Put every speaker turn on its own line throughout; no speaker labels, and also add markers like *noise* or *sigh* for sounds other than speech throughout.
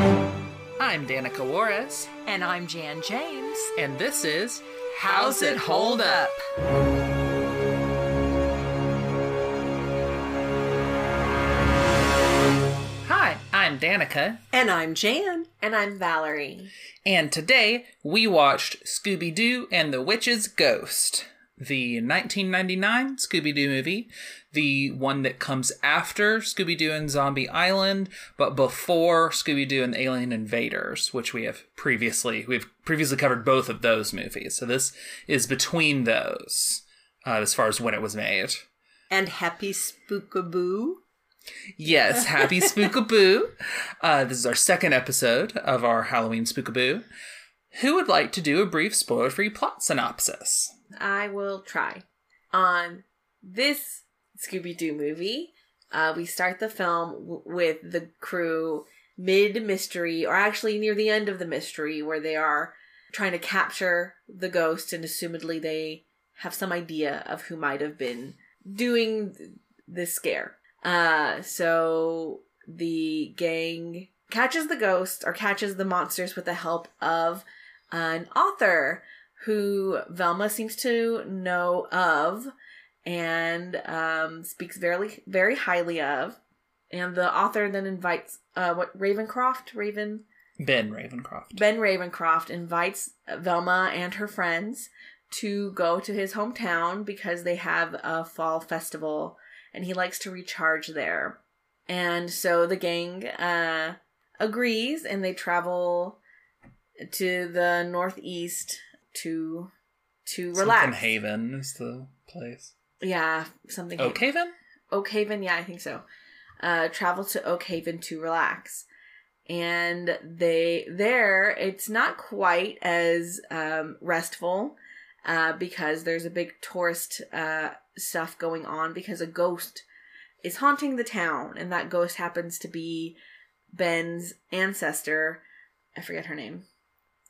I'm Danica Juarez,
And I'm Jan James.
and this is How's It Hold Up? Hi, I'm Danica,
And I'm Jan.
And I'm Valerie.
and today we watched Scooby Doo and the Witch's Ghost, the 1999 Scooby Doo movie, the one that comes after Scooby Doo and Zombie Island, but before Scooby Doo and Alien Invaders, which we have previously we've previously covered both of those movies. So this is between those uh, as far as when it was made.
And happy spookaboo.
Yes, happy *laughs* Spookaboo. Uh, this is our second episode of our Halloween Spookaboo. Who would like to do a brief spoiler free plot synopsis?
I will try. On this Scooby Doo movie, uh, we start the film w- with the crew mid mystery, or actually near the end of the mystery, where they are trying to capture the ghost, and assumedly they have some idea of who might have been doing this scare. Uh, so the gang catches the ghost or catches the monsters with the help of an author who Velma seems to know of and um, speaks very very highly of. And the author then invites uh, what Ravencroft Raven
Ben Ravencroft.
Ben Ravencroft invites Velma and her friends to go to his hometown because they have a fall festival and he likes to recharge there. And so the gang uh, agrees and they travel to the northeast to to relax.
Something Haven is the place.
Yeah, something.
Oak Haven?
Oakhaven, yeah, I think so. Uh, travel to Oak Haven to relax, and they there it's not quite as um, restful uh, because there's a big tourist uh, stuff going on because a ghost is haunting the town, and that ghost happens to be Ben's ancestor. I forget her name.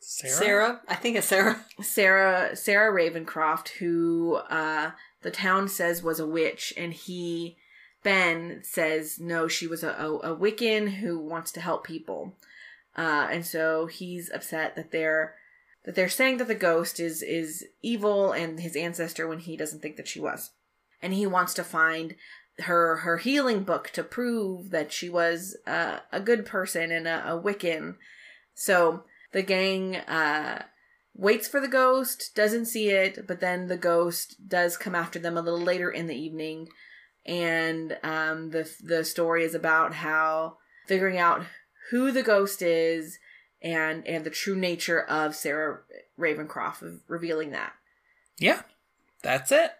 Sarah?
Sarah. I think it's Sarah. *laughs*
Sarah Sarah Ravencroft, who uh, the town says was a witch, and he Ben says no, she was a, a, a Wiccan who wants to help people, uh, and so he's upset that they're that they're saying that the ghost is is evil and his ancestor when he doesn't think that she was, and he wants to find her her healing book to prove that she was uh, a good person and a, a Wiccan. So the gang uh, waits for the ghost, doesn't see it, but then the ghost does come after them a little later in the evening, and um, the the story is about how figuring out who the ghost is and and the true nature of Sarah Ravencroft, of revealing that.
Yeah, that's it.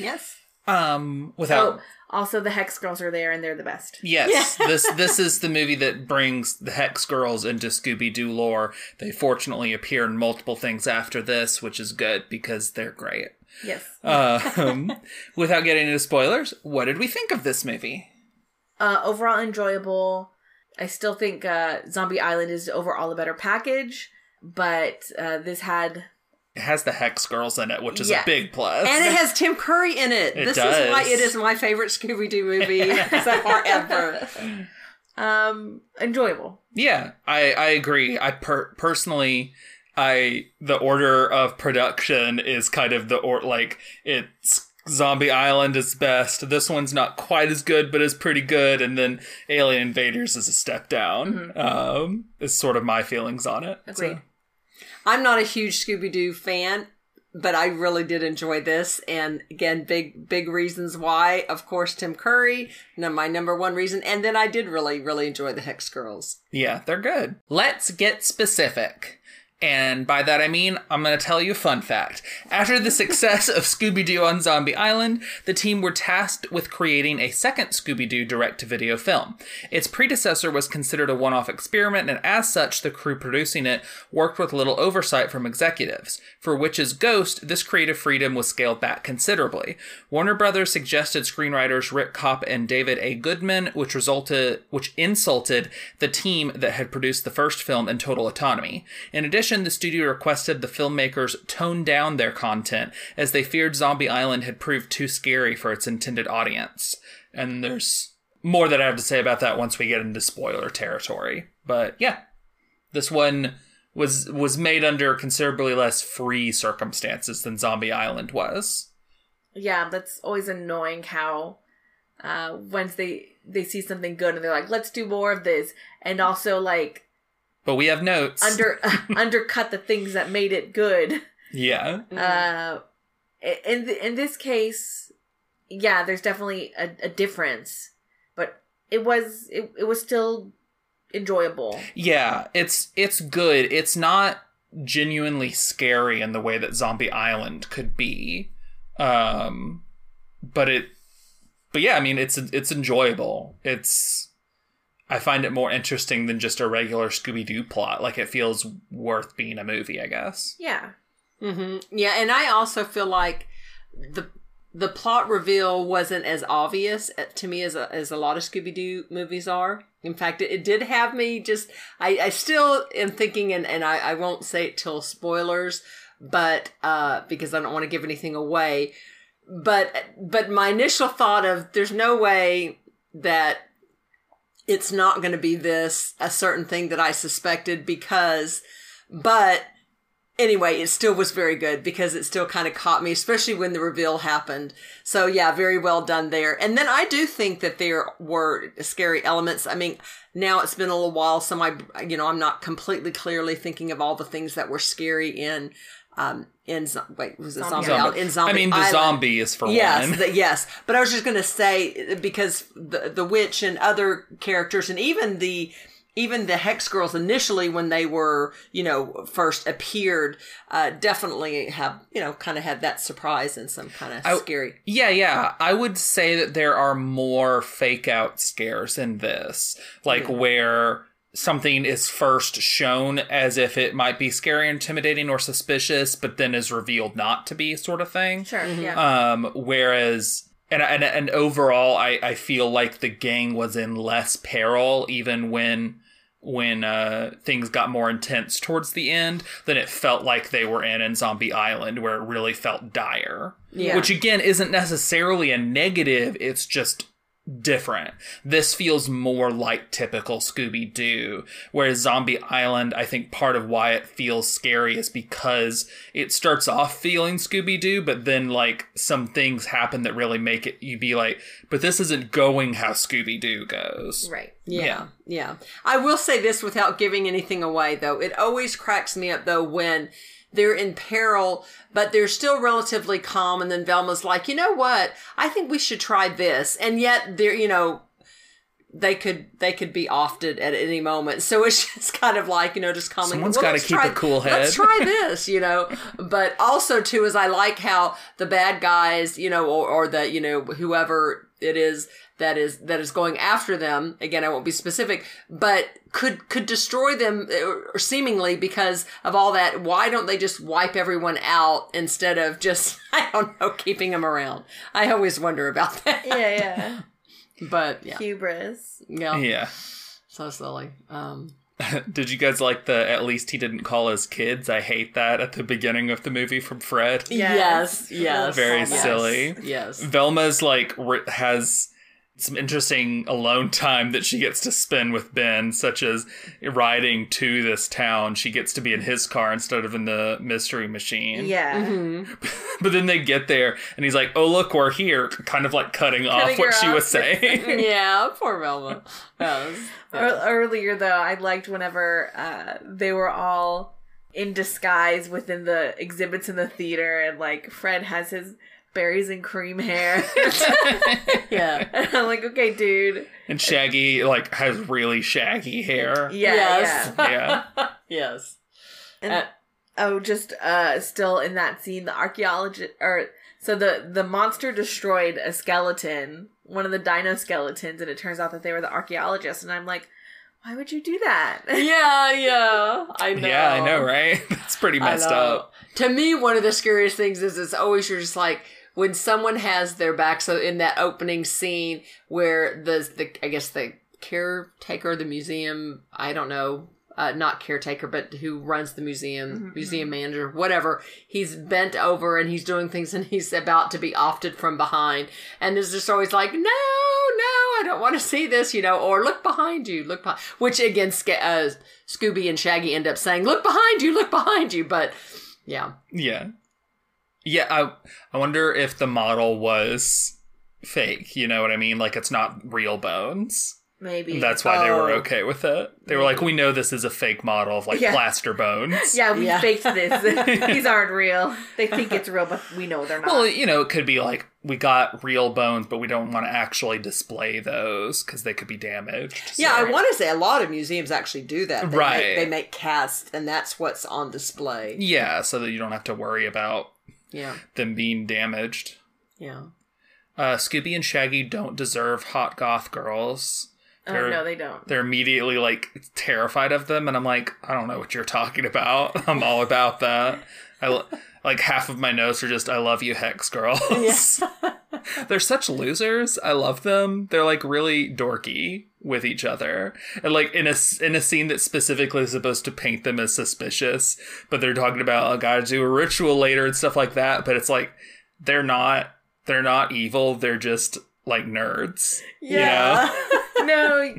Yes.
Um, without.
Oh, also the Hex Girls are there, and they're the best.
Yes, *laughs* this this is the movie that brings the Hex Girls into Scooby Doo lore. They fortunately appear in multiple things after this, which is good because they're great.
Yes.
Um, *laughs* without getting into spoilers, what did we think of this movie?
uh, overall enjoyable. I still think uh, Zombie Island is overall a better package, but uh, this had
It has the Hex Girls in it, which is
Yes.
a big plus.
And it has Tim Curry in it.
It
this
does.
is why it is my favorite Scooby Doo movie *laughs* so far ever.
um enjoyable.
Yeah, I I agree. I per- personally I the order of production is kind of the or like it's Zombie Island is best. This one's not quite as good, but is pretty good. And then Alien Invaders is a step down. Um, is sort of my feelings on it. So-
Agreed.
I'm not a huge Scooby Doo fan, but I really did enjoy this. And again, big, big reasons why. Of course, Tim Curry, my number one reason. And then I did really, really enjoy the Hex Girls.
Yeah, they're good. Let's get specific. And by that I mean, I'm going to tell you a fun fact. After the success of Scooby Doo on Zombie Island, the team were tasked with creating a second Scooby Doo direct to video film. Its predecessor was considered a one off experiment, and as such, the crew producing it worked with little oversight from executives. For Witch's Ghost, this creative freedom was scaled back considerably. Warner Brothers suggested screenwriters Rick Copp and David A. Goodman, which resulted, which insulted the team that had produced the first film in total autonomy. In addition, the studio requested the filmmakers tone down their content as they feared Zombie Island had proved too scary for its intended audience. And there's more that I have to say about that once we get into spoiler territory. But yeah, this one was was made under considerably less free circumstances than Zombie Island was.
Yeah, that's always annoying how uh once they they see something good and they're like, let's do more of this. And also like
But we have notes.
under *laughs* undercut the things that made it good.
yeah.
Uh in th- in this case, yeah, there's definitely a, a difference, but it was it, it was still enjoyable.
Yeah, it's it's good. It's not genuinely scary in the way that Zombie Island could be. Um but it but yeah, I mean it's it's enjoyable. It's I find it more interesting than just a regular Scooby Doo plot. Like it feels worth being a movie, I guess.
Yeah.
hmm Yeah, and I also feel like the the plot reveal wasn't as obvious uh, to me as a, as a lot of Scooby Doo movies are. In fact, it, it did have me just. I, I still am thinking, and, and I, I won't say it till spoilers, but uh, because I don't want to give anything away. But but my initial thought of there's no way that it's not going to be this a certain thing that I suspected because, but anyway, it still was very good because it still kind of caught me, especially when the reveal happened. So yeah, very well done there. And then I do think that there were scary elements. I mean, now it's been a little while, so my, you know, I'm not completely clearly thinking of all the things that were scary in, um, in, Zo- wait, was it Zombie,
Zombie.
Island? In Zombie
I mean, the
Island.
zombie is for
Yes,
one.
the, yes. But I was just going to say because the the witch and other characters, and even the even the hex girls initially when they were you know first appeared, uh, definitely have you know kind of had that surprise and some kind of
I-
scary.
Yeah, yeah. I would say that there are more fake out scares in this, like where something is first shown as if it might be scary, intimidating, or suspicious, but then is revealed not to be, sort of thing.
Sure. Yeah.
Um, whereas, and and and overall, I I feel like the gang was in less peril, even when when uh things got more intense towards the end than it felt like they were in in Zombie Island, where it really felt dire.
Yeah.
Which again isn't necessarily a negative. It's just different. This feels more like typical Scooby Doo, whereas Zombie Island, I think part of why it feels scary is because it starts off feeling Scooby Doo, but then like some things happen that really make it you be like, but this isn't going how Scooby Doo goes.
right.
Yeah,
Yeah.
yeah. I will say this without giving anything away, though. It always cracks me up, though, when they're in peril, but they're still relatively calm. And then Velma's like, you know what? I think we should try this. And yet they're, you know, they could they could be offed at any moment. So it's *laughs* just kind of like you know just calming.
Someone's
well,
gotta keep
try-
a cool head.
Let's try *laughs* this, you know. But also too is I like how the bad guys, you know, or, or the you know whoever it is that is that is going after them. Again, I won't be specific, but could could destroy them uh, or seemingly because of all that. Why don't they just wipe everyone out instead of just *laughs* I don't know keeping them around? I always wonder about that.
Yeah. Yeah. *laughs*
But yeah,
Hubris.
yeah,
Yeah.
so silly. Um, *laughs*
Did you guys like the at least he didn't call his kids? I hate that at the beginning of the movie from Fred.
yes,
Yes.
yes,
Very
yes,
silly.
Yes,
Velma's like has some interesting alone *laughs* time that she gets to spend with Ben, such as riding to this town. She gets to be in his car instead of in the mystery machine.
Yeah.
Mm-hmm. *laughs*
But then they get there and he's like, "Oh look, we're here," kind of like cutting, off what she
off.
was saying. *laughs*
yeah, poor Velma. Yes,
Ear-
yes.
Earlier though, I liked whenever uh, they were all in disguise within the exhibits in the theater, and like Fred has his berries and cream hair. *laughs* *laughs*
yeah.
and I'm like, okay, dude.
and Shaggy like has really shaggy hair.
Yeah,
Yes.
yeah.
Yeah. *laughs*
yes.
And
Uh,
oh, just uh, still in that scene, the archaeologist or so the the monster destroyed a skeleton, one of the dino skeletons, and it turns out that they were the archaeologists. And I'm like, why would you do that?
Yeah, yeah. I know.
Yeah, I know, right? That's pretty messed up.
To me, one of the scariest things is it's always you're just like when someone has their back. So in that opening scene where the the I guess the caretaker of the museum, I don't know, uh, not caretaker, but who runs the museum, museum manager, whatever. He's bent over and he's doing things and he's about to be offed from behind. And there's just always like, no, no, I don't want to see this, you know, or look behind you, look behind. Which again, uh, Scooby and Shaggy end up saying, "Look behind you, look behind you." But yeah,
Yeah. Yeah, I I wonder if the model was fake, you know what I mean? Like it's not real bones.
Maybe.
That's why they were
Oh.
okay with it. They were like, we know this is a fake model of like
Yeah.
plaster bones.
yeah, we
Yeah.
faked this. *laughs* *laughs* These aren't real. They think it's real, but we know they're not.
Well, you know, it could be like we got real bones, but we don't want to actually display those because they could be damaged.
yeah. I want to say a lot of museums actually do that. They
Right.
Make, they make casts, and that's what's on display.
Yeah, so that you don't have to worry about
Yeah,
them being damaged.
yeah.
Uh, Scooby and Shaggy don't deserve hot goth girls.
oh,
They're,
no, they don't.
they're immediately like terrified of them, and I'm like, I don't know what you're talking about. *laughs* I'm all about that. I like half of my notes are just I love you, hex girls. *laughs* *laughs* they're such losers. I love them. They're like really dorky with each other, and like in a in a scene that's specifically supposed to paint them as suspicious, but they're talking about I gotta do a ritual later and stuff like that. But it's like they're not they're not evil. They're just like nerds. you know? *laughs*
no,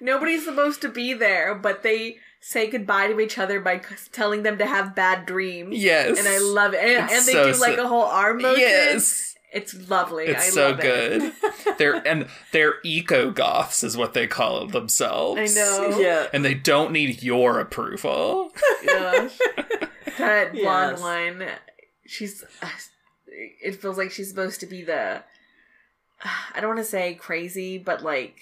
nobody's supposed to be there, but they say goodbye to each other by c- telling them to have bad dreams.
Yes.
And I love it. And, and they
so
do like a whole arm motion.
Yes.
It's lovely.
It's
I
so
love It.
good. *laughs* they're and they're eco goths is what they call themselves.
I know.
Yeah.
And they don't need your approval.
Gosh. *laughs* that blonde
Yes.
one, she's. It feels like she's supposed to be the. I don't want to say crazy, but like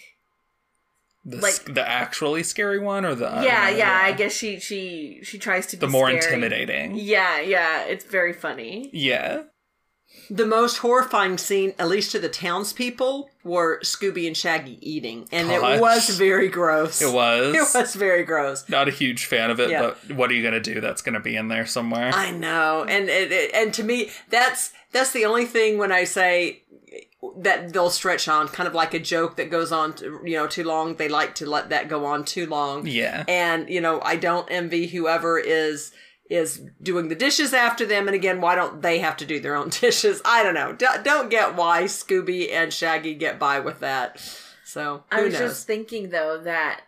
The,
Like-
the actually scary one or the
yeah,
know,
yeah.
the-
I guess she she she tries to be
the more
scary.
intimidating.
Yeah, yeah. It's very funny.
Yeah.
The most horrifying scene, at least to the townspeople, were Scooby and Shaggy eating, and
Gosh.
it was very gross.
It was. *laughs*
It was very gross.
Not a huge fan of it,
Yeah.
but what are you gonna do? That's gonna be in there somewhere.
I know, and it, it- and to me, that's that's the only thing when I say that they'll stretch on, kind of like a joke that goes on, to, you know, too long. They like to let that go on too long.
yeah.
and you know, I don't envy whoever is is doing the dishes after them. And again, why don't they have to do their own *laughs* dishes? I don't know. D- don't get why Scooby and Shaggy get by with that. So who
I was
knows?
just thinking though that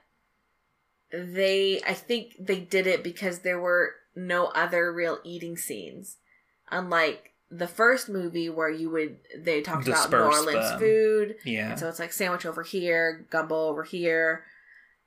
they I think they did it because there were no other real eating scenes. Unlike the first movie where you would they talked about New Orleans
them.
food.
Yeah.
And so it's like sandwich over here, gumbo over here.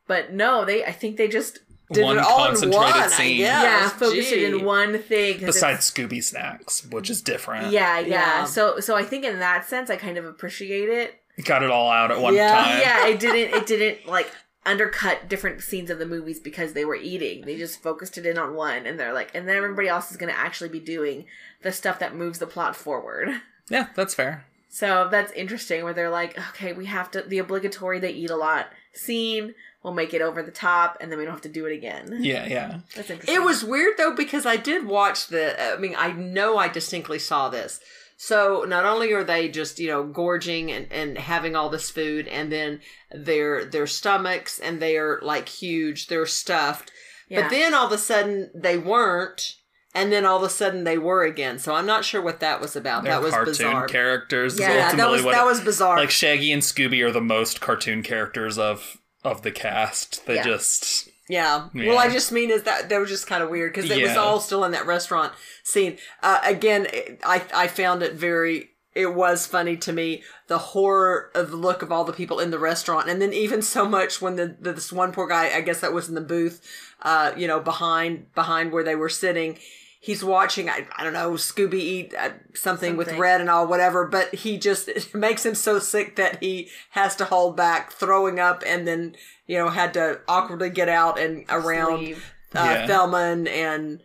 But no, they I think they just
Did
one
it all in one, I
scene.
guess.
yeah,
Yes,
focus it in one thing.
Besides Scooby snacks, which is different.
Yeah, yeah,
Yeah.
So so I think in that sense I kind of appreciate it.
Got it all out at one
Yeah.
time.
yeah, it *laughs* didn't it didn't like undercut different scenes of the movies because they were eating. They just focused it in on one and they're like and then everybody else is going to actually be doing the stuff that moves the plot forward.
Yeah, that's fair.
So that's interesting where they're like, okay, we have to the obligatory they eat a lot scene, we'll make it over the top and then we don't have to do it again.
Yeah, yeah.
That's interesting.
It was weird though because I did watch the. I mean, I know I distinctly saw this. So not only are they just you know gorging and, and having all this food, and then their their stomachs and they are like huge, they're stuffed.
Yeah.
But then all of a sudden they weren't, and then all of a sudden they were again. So I'm not sure what that was about.
They're
that was
cartoon
bizarre.
characters.
Yeah,
yeah,
ultimately
that was
what
that
it-
was bizarre.
like Shaggy and Scooby are the most cartoon characters of of the cast. They
Yeah.
just
Yeah.
Yeah.
Well, I just mean is that that was just kind of weird because it was all still in that restaurant scene. Uh, again, I I found it very. It was funny to me the horror of the look of all the people in the restaurant, and then even so much when the, the this one poor guy, I guess that was in the booth, uh, you know, behind behind where they were sitting. He's watching, I, I don't know, Scooby eat uh, something, with red and all, whatever, but he just, *laughs* it makes him so sick that he has to hold back, throwing up, and then, you know, had to awkwardly get out and around uh,
Yeah.
Thelma and, and,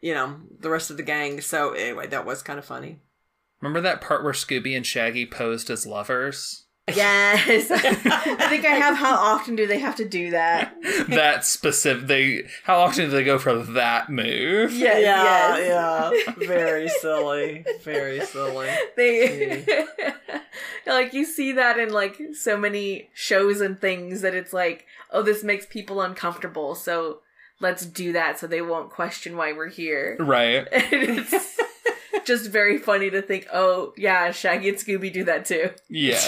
you know, the rest of the gang. So, anyway, that was kind of funny.
remember that part where Scooby and Shaggy posed as lovers.
Yes. *laughs* I think I have how often do they have to do that?
that specific. They how often do they go for that move?
Yes, yes.
yeah. Very *laughs* silly. Very silly.
They *laughs* like you see that in like so many shows and things that it's like, oh, this makes people uncomfortable, so let's do that so they won't question why we're here.
Right.
And it's just very funny to think, oh yeah, Shaggy and Scooby do that too.
Yeah.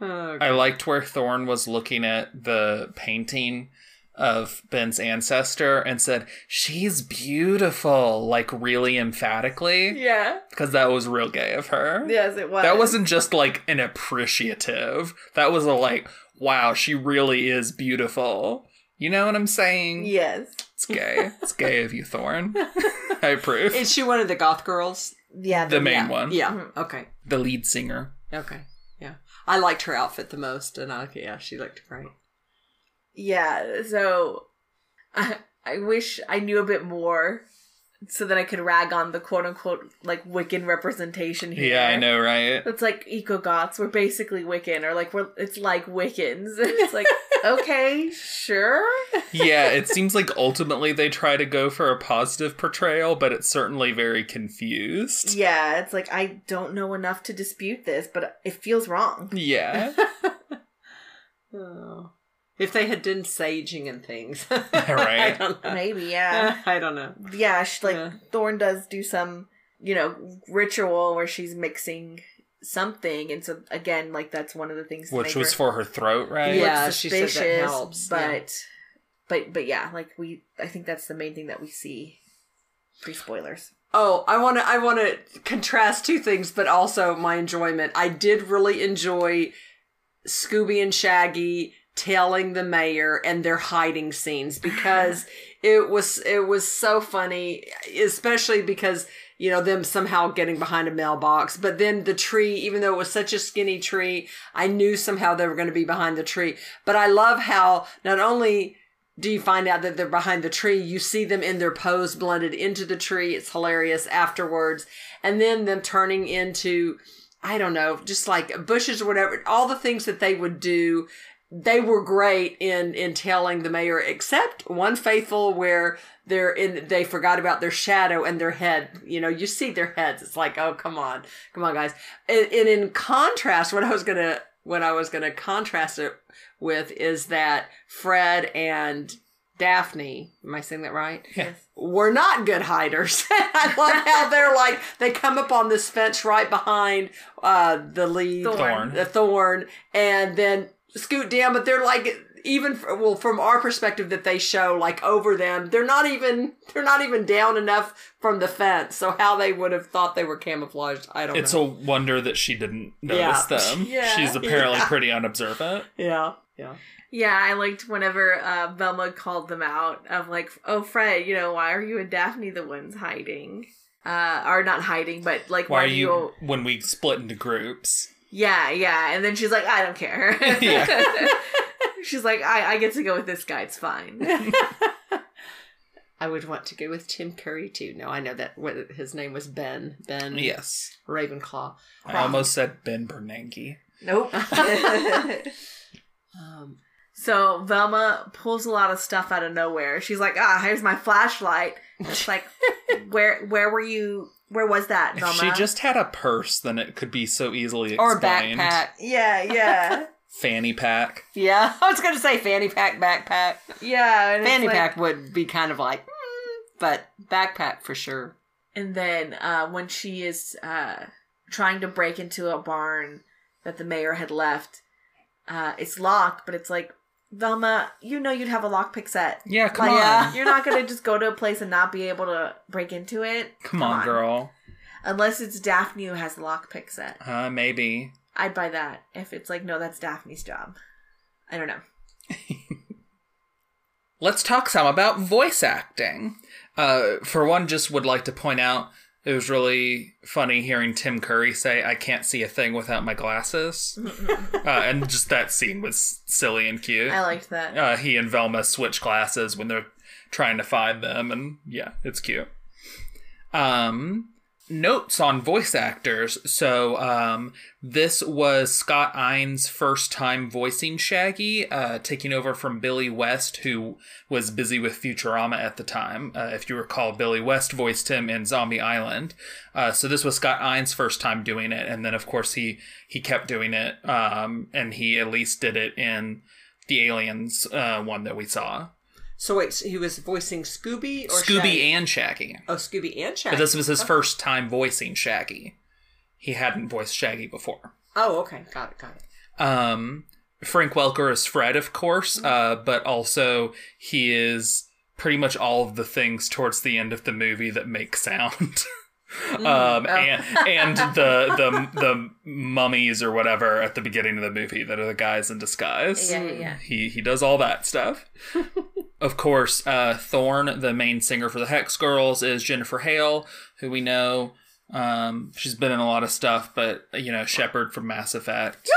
Oh,
I liked where Thorn was looking at the painting of Ben's ancestor and said, She's beautiful, like really emphatically.
Yeah.
Because that was real gay of her.
Yes, it was.
That wasn't just like an appreciative. That was a like, wow, she really is beautiful. You know what I'm saying?
Yes.
It's gay. It's gay of you, Thorn. *laughs* I approve.
Is she one of the goth girls?
Yeah.
the main
yeah.
one.
Yeah. Mm-hmm. Okay.
The lead singer.
Okay. I liked her outfit the most, and I yeah, she looked great.
Yeah. So *laughs* I, I wish I knew a bit more so that I could rag on the quote unquote like Wiccan representation here.
Yeah, I know, right?
It's like eco goths. We're basically Wiccan, or like we're. It's like Wiccans. *laughs* It's like *laughs* okay, sure.
yeah, it *laughs* seems like ultimately they try to go for a positive portrayal, but it's certainly very confused.
Yeah, it's like I don't know enough to dispute this, but it feels wrong.
Yeah.
Oh. If they had done saging and things, *laughs* *laughs*
Right.
I don't know.
Maybe, yeah, *laughs*
I don't know.
yeah. She, like
Yeah.
Thorn does do some, you know, ritual where she's mixing something, and so again, like that's one of the things.
Which was
her
for her throat, right?
Yeah, she said that
suspicious,
helps, yeah.
But, but, but yeah, like we, I think that's the main thing that we see. Pre spoilers.
Oh, I want to I want to contrast two things, but also my enjoyment. I did really enjoy Scooby and Shaggy tailing the mayor and their hiding scenes because *laughs* it was it was so funny, especially because you know them somehow getting behind a mailbox, but then the tree, even though it was such a skinny tree, I knew somehow they were going to be behind the tree. But I love how not only do you find out that they're behind the tree you see them in their pose blended into the tree. It's hilarious afterwards. And then them turning into i don't know just like bushes or whatever all the things that they would do they were great in in telling the mayor except one faithful where they're in they forgot about their shadow and their head. You know you see their heads. It's like oh come on. Come on guys. And, and in contrast what i was gonna what i was gonna contrast it with is that fred and daphne am i saying that right?
Yeah.
were not good hiders. *laughs* I love how they're like they come up on this fence right behind uh the lead.
Thorn.
the thorn, and then scoot down. But they're like even f- well from our perspective that they show like over them, they're not even they're not even down enough from the fence. So how they would have thought they were camouflaged, I don't
It's
know.
a wonder that she didn't notice *laughs*
Yeah.
them.
Yeah.
She's apparently
Yeah.
pretty unobservant.
yeah, yeah.
Yeah, I liked whenever uh, Velma called them out of like, "Oh, Fred, you know, why are you and Daphne the ones hiding? Uh, are not hiding, but like,
Why
why,
are
do
you when we split into groups?
Yeah, yeah." And then she's like, "I don't care." *laughs*
Yeah. *laughs*
she's like, "I I get to go with this guy. It's fine." *laughs*
I would want to go with Tim Curry too. No, I know that what his name was Ben. Ben
Yes.
Ravenclaw.
I almost said Ben Bernanke.
nope.
Um,
so Velma pulls a lot of stuff out of nowhere. She's like, "Ah, here's my flashlight." It's like, where where were you? Where was that,
If she just had a purse, then it could be so easily explained.
or a backpack.
yeah, yeah. *laughs*
Fanny pack.
Yeah, *laughs* I was gonna say fanny pack, backpack.
Yeah, and it's
Fanny
like-
pack would be kind of like, mm, but backpack for sure.
And then uh, when she is uh, trying to break into a barn that the mayor had left, uh, it's locked, but it's like, Velma, you know you'd have a lockpick set.
Yeah, come
Like,
on. *laughs*
You're not going to just go to a place and not be able to break into it.
Come, on, girl.
Unless it's Daphne who has the lockpick set.
Uh, maybe.
I'd buy that. If it's like, no, that's Daphne's job. I don't know. *laughs*
Let's talk some about voice acting. Uh, for one, just would like to point out it was really funny hearing Tim Curry say, "I can't see a thing without my glasses," uh, and just that scene was silly and cute.
I liked that.
uh, he and Velma switch glasses when they're trying to find them, and yeah, it's cute. Um, notes on voice actors. So, um, this was Scott Innes' first time voicing Shaggy, uh, taking over from Billy West, who was busy with Futurama at the time. Uh, if you recall, Billy West voiced him in Zombie Island. Uh, so this was Scott Innes' first time doing it, and then of course he he kept doing it, um, and he at least did it in the Aliens uh, one that we saw.
So wait, so he was voicing Scooby or
Scooby
Shaggy?
and Shaggy.
oh Scooby and Shaggy.
But this was his first time voicing Shaggy. He hadn't voiced Shaggy before.
oh, okay, got it, got it.
Um, Frank Welker is Fred, of course, uh, but also he is pretty much all of the things towards the end of the movie that make sound. *laughs* um, and and the the the mummies or whatever at the beginning of the movie that are the guys in disguise.
Yeah, yeah, yeah.
He he does all that stuff. *laughs* of course, uh, Thorn, the main singer for the Hex Girls, is Jennifer Hale, who we know. Um, she's been in a lot of stuff, but you know, Shepard from Mass Effect.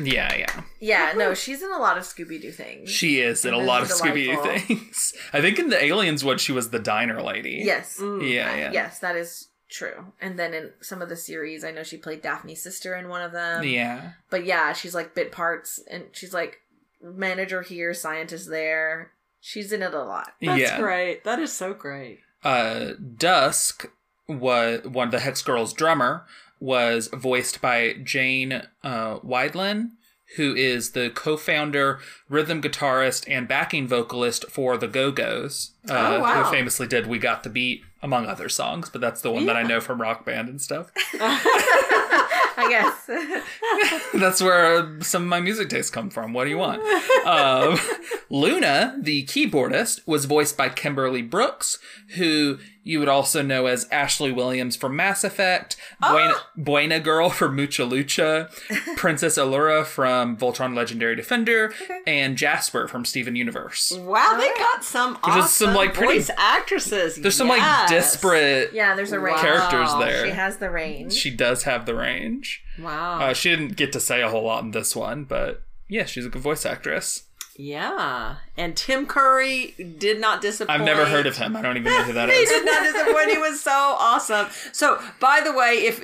Yeah, yeah.
Yeah, no, she's in a lot of Scooby Doo things.
She is in a lot of Scooby Doo things. *laughs* I think in the Aliens one, she was the diner lady.
yes.
Yeah, yeah.
Yes, that is true. And then in some of the series, I know she played Daphne's sister in one of them.
Yeah.
But yeah, she's like bit parts and she's like manager here, scientist there. She's in it a lot.
That's
yeah.
great. That is so great.
Uh, Dusk was one of the Hex Girls' drummer was voiced by Jane uh, Wiedlin, who is the co-founder, rhythm guitarist, and backing vocalist for the Go Go's, uh,
Oh, wow.
who famously did "We Got the Beat" among other songs. But that's the one that I know from Rock Band and stuff. *laughs* *laughs*
I guess. *laughs* *laughs*
That's where some of my music tastes come from. What do you want? um, *laughs* Luna, the keyboardist, was voiced by Kimberly Brooks, who you would also know as Ashley Williams from Mass Effect, Buena, Buena Girl *laughs* from Mucha Lucha, *laughs* Princess Allura from Voltron Legendary Defender, and Jasper from Steven Universe.
Wow, they got some
There's
awesome
some, like, pretty-
voice actresses.
There's some like disparate
yeah, there's a range.
Wow.
characters there.
She has the range.
she does have the range.
Wow.
Uh, she didn't get to say a whole lot in this one, but yeah, she's a good voice actress.
Yeah. And Tim Curry did not disappoint.
I've never heard of him. I don't even know who that *laughs*
he
is.
did not disappoint. He was so awesome. So, by the way, if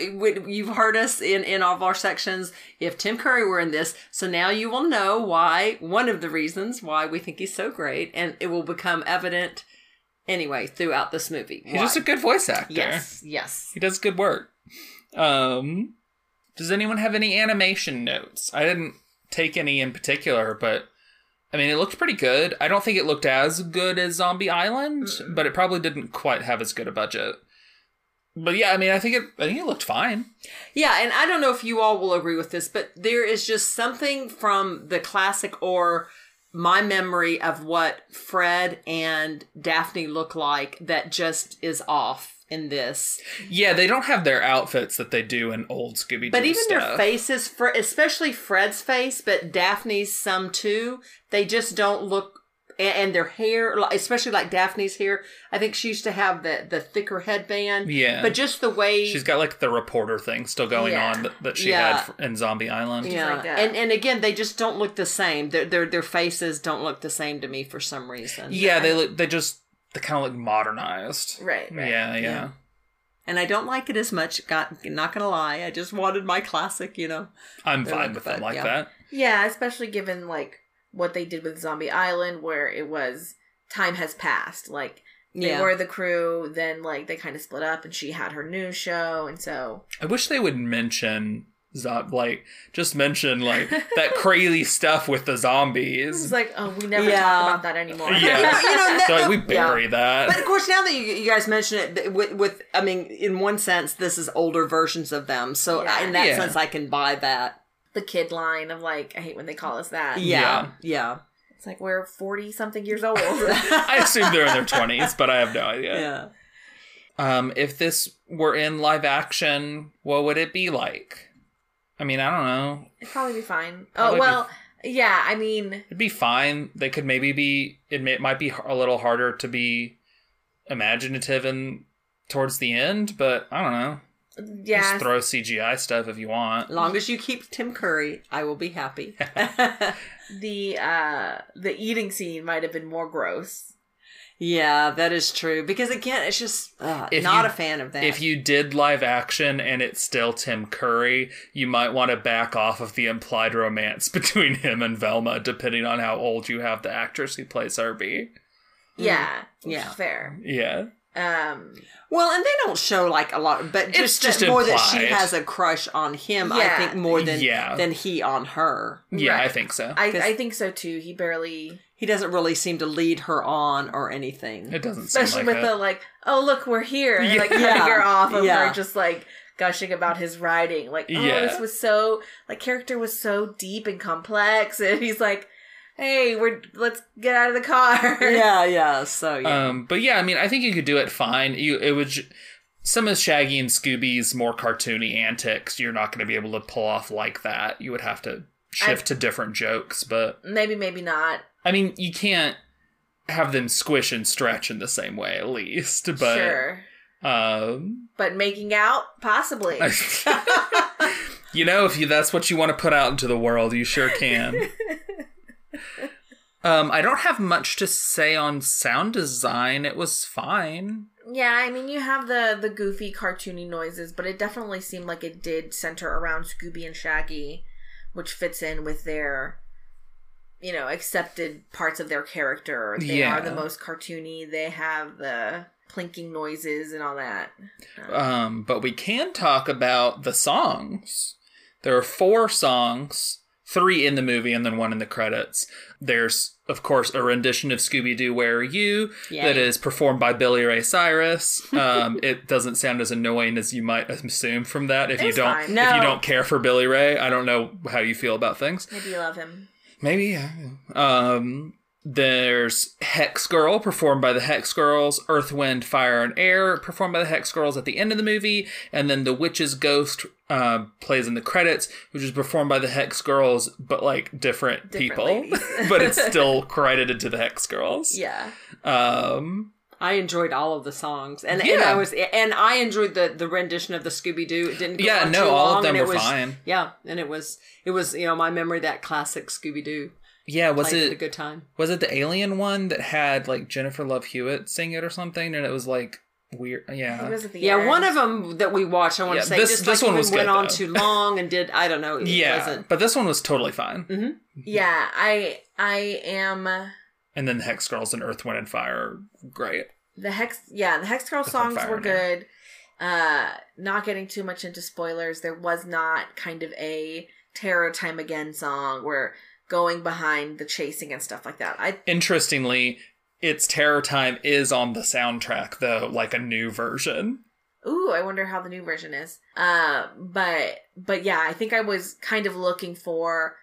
you've heard us in in all of our sections, if Tim Curry were in this, so now you will know why. One of the reasons why we think he's so great, and it will become evident anyway throughout this movie.
He's just a good voice actor.
yes, yes.
He does good work. Um, does anyone have any animation notes? I didn't take any in particular, but I mean, it looked pretty good. I don't think it looked as good as Zombie Island, but it probably didn't quite have as good a budget. But yeah, I mean, I think it. I think it looked fine.
Yeah, and I don't know if you all will agree with this, but there is just something from the classic or my memory of what Fred and Daphne look like that just is off in this.
Yeah, they don't have their outfits that they do in old Scooby Doo.
But even
stuff.
their faces, for especially Fred's face, but Daphne's some too, they just don't look. And, and their hair, especially like Daphne's hair, I think she used to have the the thicker headband.
Yeah.
but just the way
She's got like the reporter thing still going
Yeah.
on that, that she
Yeah.
had in Zombie Island.
Yeah,
like that.
and and again, they just don't look the same. Their their their faces don't look the same to me for some reason.
Yeah, they look. They just they kind of look modernized.
Right, right.
Yeah, yeah.
Yeah. and I don't like it as much. Got not gonna lie, I just wanted my classic. You know,
I'm
They're
fine
like
with
that,
them like
yeah.
that.
Yeah, especially given like what they did with Zombie Island, where it was time has passed. Like they
Yeah.
were the crew, then like they kind of split up, and she had her new show, and so
I wish they would mention zo- like just mention like that *laughs* crazy stuff with the zombies.
it's like, oh, we never
Yeah.
talk about that anymore.
Yeah. *laughs*
you know,
So, like, we
yeah.
bury that.
But of course, now that you, you guys mention it, th- with, with I mean, in one sense, this is older versions of them. So
Yeah.
in that
Yeah.
sense, I can buy that.
the kid line of like, I hate when they call us that.
Yeah, yeah,
It's like we're forty something years old. *laughs*
I assume they're in their twenties, but I have no idea.
yeah.
Um, if this were in live action, what would it be like? I mean, I don't know.
It'd probably be fine.
Probably
oh well, yeah. I mean,
It'd be fine. They could maybe be. It, may, it might be a little harder to be imaginative and towards the end, but I don't know.
yeah.
Just throw CGI stuff if you want.
Long as you keep Tim Curry, I will be happy. *laughs* *laughs*
the uh the eating scene might have been more gross.
Yeah, that is true. Because again, it's just uh, not
you-
a fan of that.
If you did live action and it's still Tim Curry, you might want to back off of the implied romance *laughs* between him and Velma, depending on how old you have the actress who plays Herbie.
Yeah. which
Yeah.
fair.
Yeah.
Um
well, and they don't show like a lot, but
It's
just,
just
that more that she has a crush on him. I think more than
Yeah.
than he on her.
Yeah, I think so.
I,
'Cause-
I think so too. He barely
He doesn't really seem to lead her on or anything.
it doesn't seem
especially
like
with
it.
the like, oh look, we're here and like
Yeah.
cutting her off of
Yeah.
her just like gushing about his writing. Like, oh,
Yeah.
this was so like character was so deep and complex, *laughs* and he's like, "Hey, we're let's get out of the car."
yeah, yeah. So yeah.
Um, but yeah, I mean, I think you could do it fine. You it would ju- some of Shaggy and Scooby's more cartoony antics. You're not going to be able to pull off like that. You would have to shift to different jokes. But
maybe, maybe not.
I mean, you can't have them squish and stretch in the same way, at least. But
sure,
um,
but making out possibly. *laughs*
you know, if you that's what you want to put out into the world, you sure can. *laughs* Um, I don't have much to say on sound design. It was fine.
Yeah, I mean, you have the the goofy, cartoony noises, but it definitely seemed like it did center around Scooby and Shaggy, which fits in with their, you know, accepted parts of their character. They
Yeah.
are the most cartoony. They have the plinking noises and all that.
Um, but we can talk about the songs. There are four songs, three in the movie and then one in the credits. There's, of course, a rendition of Scooby Doo Where Are You
Yay.
that is performed by Billy Ray Cyrus. Um, *laughs* it doesn't sound as annoying as you might assume from that if you don't
fine.
if
No.
you don't care for Billy Ray. I don't know how you feel about things.
Maybe you love him.
Maybe, yeah. Um, there's Hex Girl, performed by the Hex Girls, Earth, Wind, Fire, and Air, performed by the Hex Girls at the end of the movie, and then The Witch's Ghost uh, plays in the credits, which is performed by the Hex Girls, but like different,
Different
people. *laughs* but it's *laughs* still credited to the Hex Girls.
Yeah.
Um,
I enjoyed all of the songs, and, and I was and I enjoyed the the rendition of the Scooby Doo. It didn't. Go too far.
Yeah,
on
no,
too
all of them
it
were
was,
fine.
Yeah, and it was it was you know my memory that classic Scooby Doo
yeah, was
it a good time.
was it the Alien one that had like Jennifer Love Hewitt sing it or something, and it was like weird?
He
Yeah,
was at the
Yeah,
end.
one of them that we watched, I want
Yeah,
to say,
this-
just
this
like
one was
went
good,
on
though.
too long and did I don't know. It *laughs*
yeah,
wasn't.
but this one was totally fine. Mm-hmm.
Yeah, I I am
And then the Hex Girls and Earth, Wind, and Fire are great.
the hex. Yeah, the hex girl
on
songs were good. Uh, not getting too much into spoilers. There was not kind of a terror time again song where going behind the chasing and stuff like that. I
Interestingly, its Terror Time is on the soundtrack, though, like a new version.
Ooh, I wonder how the new version is. Uh, but but yeah, I think I was kind of looking for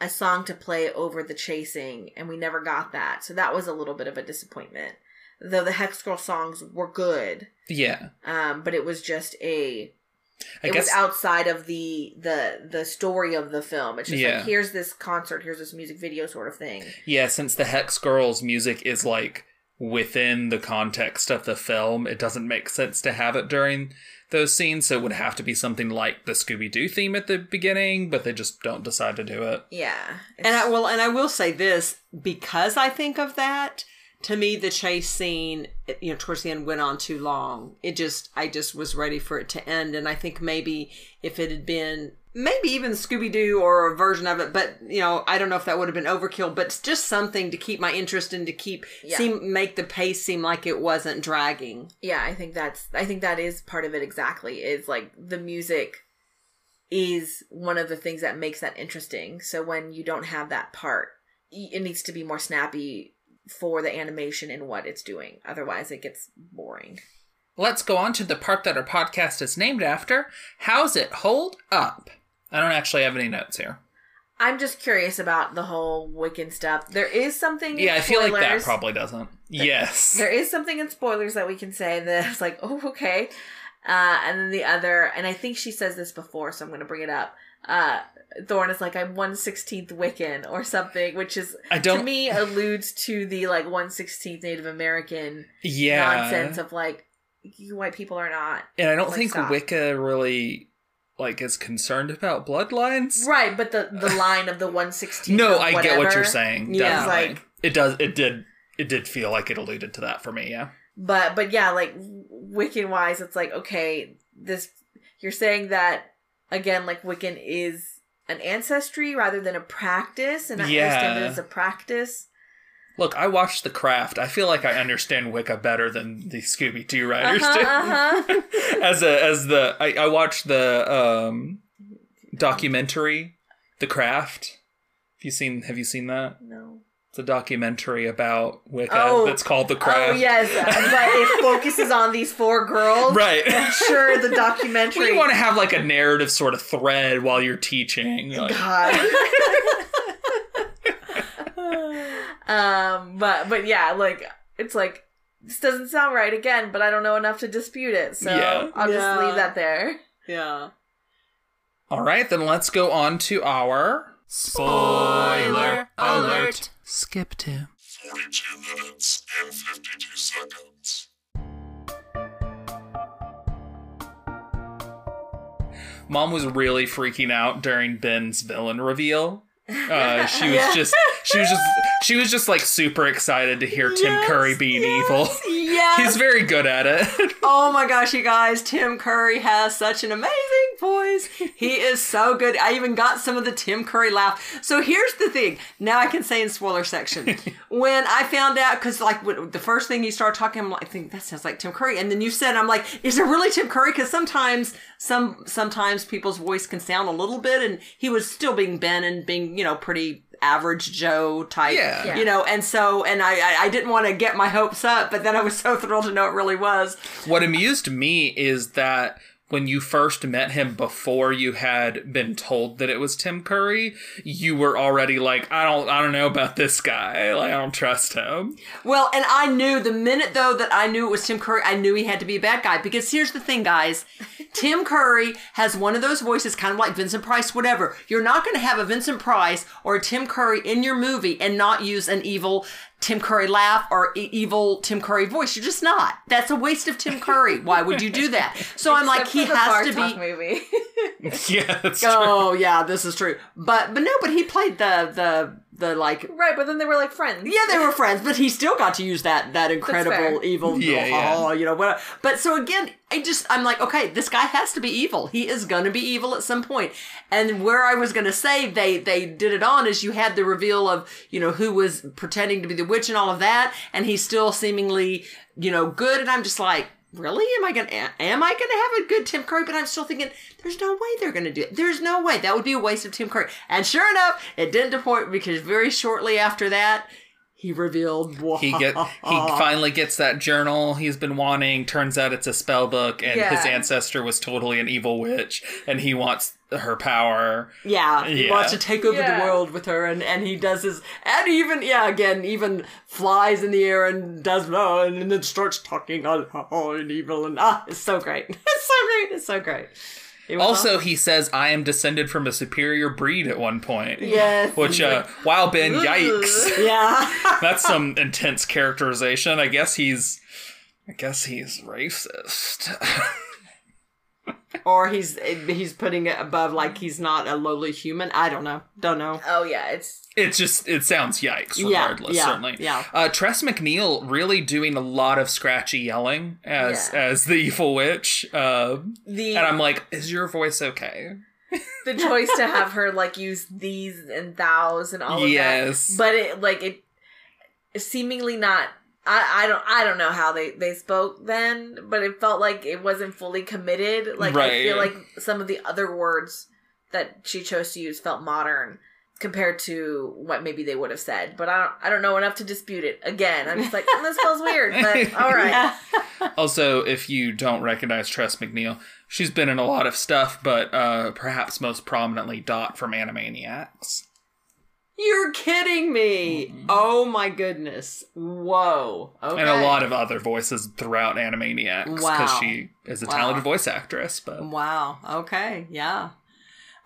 a song to play over the chasing, and we never got that. So that was a little bit of a disappointment. Though the Hex Girl songs were good,
Yeah.
um, but it was just a
I
it
guess
was outside of the the the story of the film. It's just
Yeah.
like here's this concert, here's this music video sort of thing.
yeah, since the Hex Girls music is like within the context of the film, it doesn't make sense to have it during those scenes, so it would have to be something like the Scooby Doo theme at the beginning, but they just don't decide to do it.
Yeah,
And I
It's-
well, and I will say this because I think of that. To me, the chase scene, you know, towards the end went on too long. It just, I just was ready for it to end. And I think maybe if it had been, maybe even Scooby Doo or a version of it, but you know, I don't know if that would have been overkill. But it's just something to keep my interest and to keep
Yeah.
seem make the pace seem like it wasn't dragging.
yeah i think that's i think that is part of it exactly is like the music is one of the things that makes that interesting so when you don't have that part it needs to be more snappy for the animation and what it's doing otherwise it gets boring
Let's go on to the part that our podcast is named after. How's it hold up? I don't actually have any notes here.
i'm just curious about the whole wiccan stuff there is something in
Yeah, I feel like that
spoilers-
probably doesn't. Yes. *laughs*
there is something in spoilers that we can say that's like oh okay uh and then the other and i think she says this before so i'm gonna bring it up uh thorn is like i'm 116th wiccan or something which is
I don't
to me alludes to the like 116th native american
yeah.
nonsense of like you white people are not
And I don't
Like,
think
stop.
Wicca really like is concerned about bloodlines.
right but the the *sighs* line of the 116
No, I get what you're saying.
Yeah.
Definitely.
Like-
it does it did it did feel like it alluded to that for me, yeah.
but but yeah like wiccan wise it's like okay this you're saying that again like wiccan is an ancestry rather than a practice and i understand
it
as a practice
Look, I watched The Craft. I feel like I understand Wicca better than the Scooby Doo writers
uh-huh,
do.
uh-huh. *laughs*
as a as the I, I watched the um documentary The Craft. Have you seen have you seen that?
no
It's a documentary about Wicca
Oh.
that's called The Craft.
Oh yes, but it *laughs* focuses on these four girls.
Right.
I'm sure the *laughs* documentary.
you want to have like a narrative sort of thread while you're teaching. Like,
God. Um, but but yeah, like it's like this doesn't sound right again, but I don't know enough to dispute it, so
Yeah.
I'll
Yeah.
just leave that there.
Yeah.
All right, then let's go on to our
Spoiler alert.
Skip to.
42 minutes and 52 seconds.
Mom was really freaking out during Ben's villain reveal. Uh, *laughs* she was just, she was just, she was just like super excited to hear Tim
Yes,
Curry being
yes,
evil.
Yes. *laughs*
He's very good at it.
Oh my gosh, you guys, Tim Curry has such an amazing voice. He is so good. I even got some of the Tim Curry laugh. So here's the thing. Now I can say in spoiler section. *laughs* when I found out, because like when, the first thing he started talking, I'm like, I think that sounds like Tim Curry. And then you said, I'm like, is it really Tim Curry? Because sometimes, some sometimes people's voice can sound a little bit, and he was still being Ben and being, you know, pretty average Joe type.
Yeah. Yeah.
You know, and so, and I, I, I didn't want to get my hopes up, but then I was so thrilled to know it really was.
What amused me is that when you first met him before you had been told that it was Tim Curry, you were already like, I don't I don't know about this guy. Like I don't trust him.
Well, and I knew the minute though that I knew it was Tim Curry, I knew he had to be a bad guy because here's the thing, guys. *laughs* Tim Curry has one of those voices, kind of like Vincent Price, whatever. You're not going to have a Vincent Price or a Tim Curry in your movie and not use an evil Tim Curry laugh or e- evil Tim Curry voice. You're just not. That's a waste of Tim Curry. Why would you do that? So I'm like, he
for the
has to be.
movie. *laughs*
yeah, that's oh, true.
Oh yeah, this is true. But but no, but he played the the the like
right, but then they were like friends.
Yeah, they were friends, but he still got to use that that incredible evil.
Yeah, yeah.
oh, you know what? But so again, I just I'm like, okay, this guy has to be evil. He is gonna be evil at some point. And where I was gonna say they they did it on is you had the reveal of you know who was pretending to be the witch and all of that, and he's still seemingly you know good, and I'm just like. Really? Am I gonna am I gonna have a good Tim Curry? But I'm still thinking there's no way they're gonna do it. There's no way that would be a waste of Tim Curry. And sure enough, it didn't disappoint because very shortly after that, he revealed *laughs*
He get he finally gets that journal he's been wanting. Turns out it's a spell book, and his ancestor was totally an evil witch, and he wants her power.
Yeah, he
Yeah.
wants to take over
Yeah.
the world with her, and, and he does his and even yeah again even flies in the air and does oh, and then starts talking on oh and evil and ah it's so great *laughs* it's so great it's so great. It was
Also, he says, "I am descended from a superior breed." At one point,
Yes.
Which, uh, wow, Ben, yikes! *laughs* *laughs*
yeah
That's some intense characterization. I guess he's, I guess he's racist. *laughs*
or he's he's putting it above like he's not a lowly human. I don't know, don't know.
Oh yeah, it's
It's just it sounds yikes
Yeah,
regardless,
yeah,
certainly.
yeah.
Uh Tress MacNeille really doing a lot of scratchy yelling as
Yeah.
as the evil witch. Uh,
the
and I'm like, is your voice okay?
the choice to have her like use these and thous and all of
Yes.
that. But it like it seemingly not I, I don't I don't know how they, they spoke then, but it felt like it wasn't fully committed. Like I feel like some of the other words that she chose to use felt modern compared to what maybe they would have said. But I don't I don't know enough to dispute it. Again, I'm just like "Mm, this feels weird, but *laughs* all right.
Yeah.
Also, if you don't recognize Tress MacNeille, she's been in a lot of stuff, but uh perhaps most prominently Dot from Animaniacs.
You're kidding me! Oh my goodness! Whoa! Okay.
And a lot of other voices throughout Animaniacs because
Wow.
she is a
Wow.
talented voice actress. But
Wow. Okay. Yeah.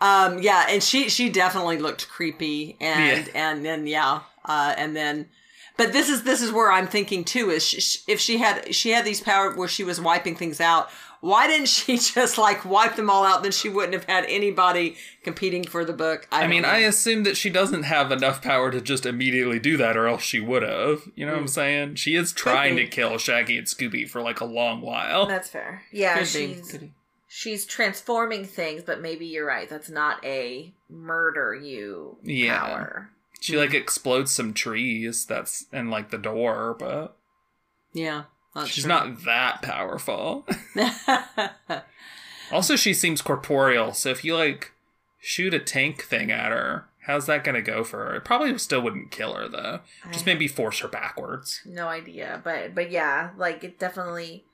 Um. Yeah. And she she definitely looked creepy. And
Yeah.
and then yeah. Uh. And then. But this is this is where I'm thinking too is sh sh- if she had she had these power where she was wiping things out, why didn't she *laughs* just like wipe them all out? Then she wouldn't have had anybody competing for the book. I,
I mean,
know.
I assume that she doesn't have enough power to just immediately do that, or else she would have. You know what I'm hmm. saying? She is trying to kill Shaggy and Scooby for like a long while.
That's fair. Yeah,
Could
she's she's transforming things, but maybe you're right. That's not a murder you
Yeah.
power.
She like explodes some trees. That's and like the door, but
yeah. That's
she's
true.
not that powerful. *laughs* *laughs* also, she seems corporeal. So if you like shoot a tank thing at her, How's that gonna go for her? It probably still wouldn't kill her though. Just maybe force her backwards.
No idea, but but yeah, like it definitely.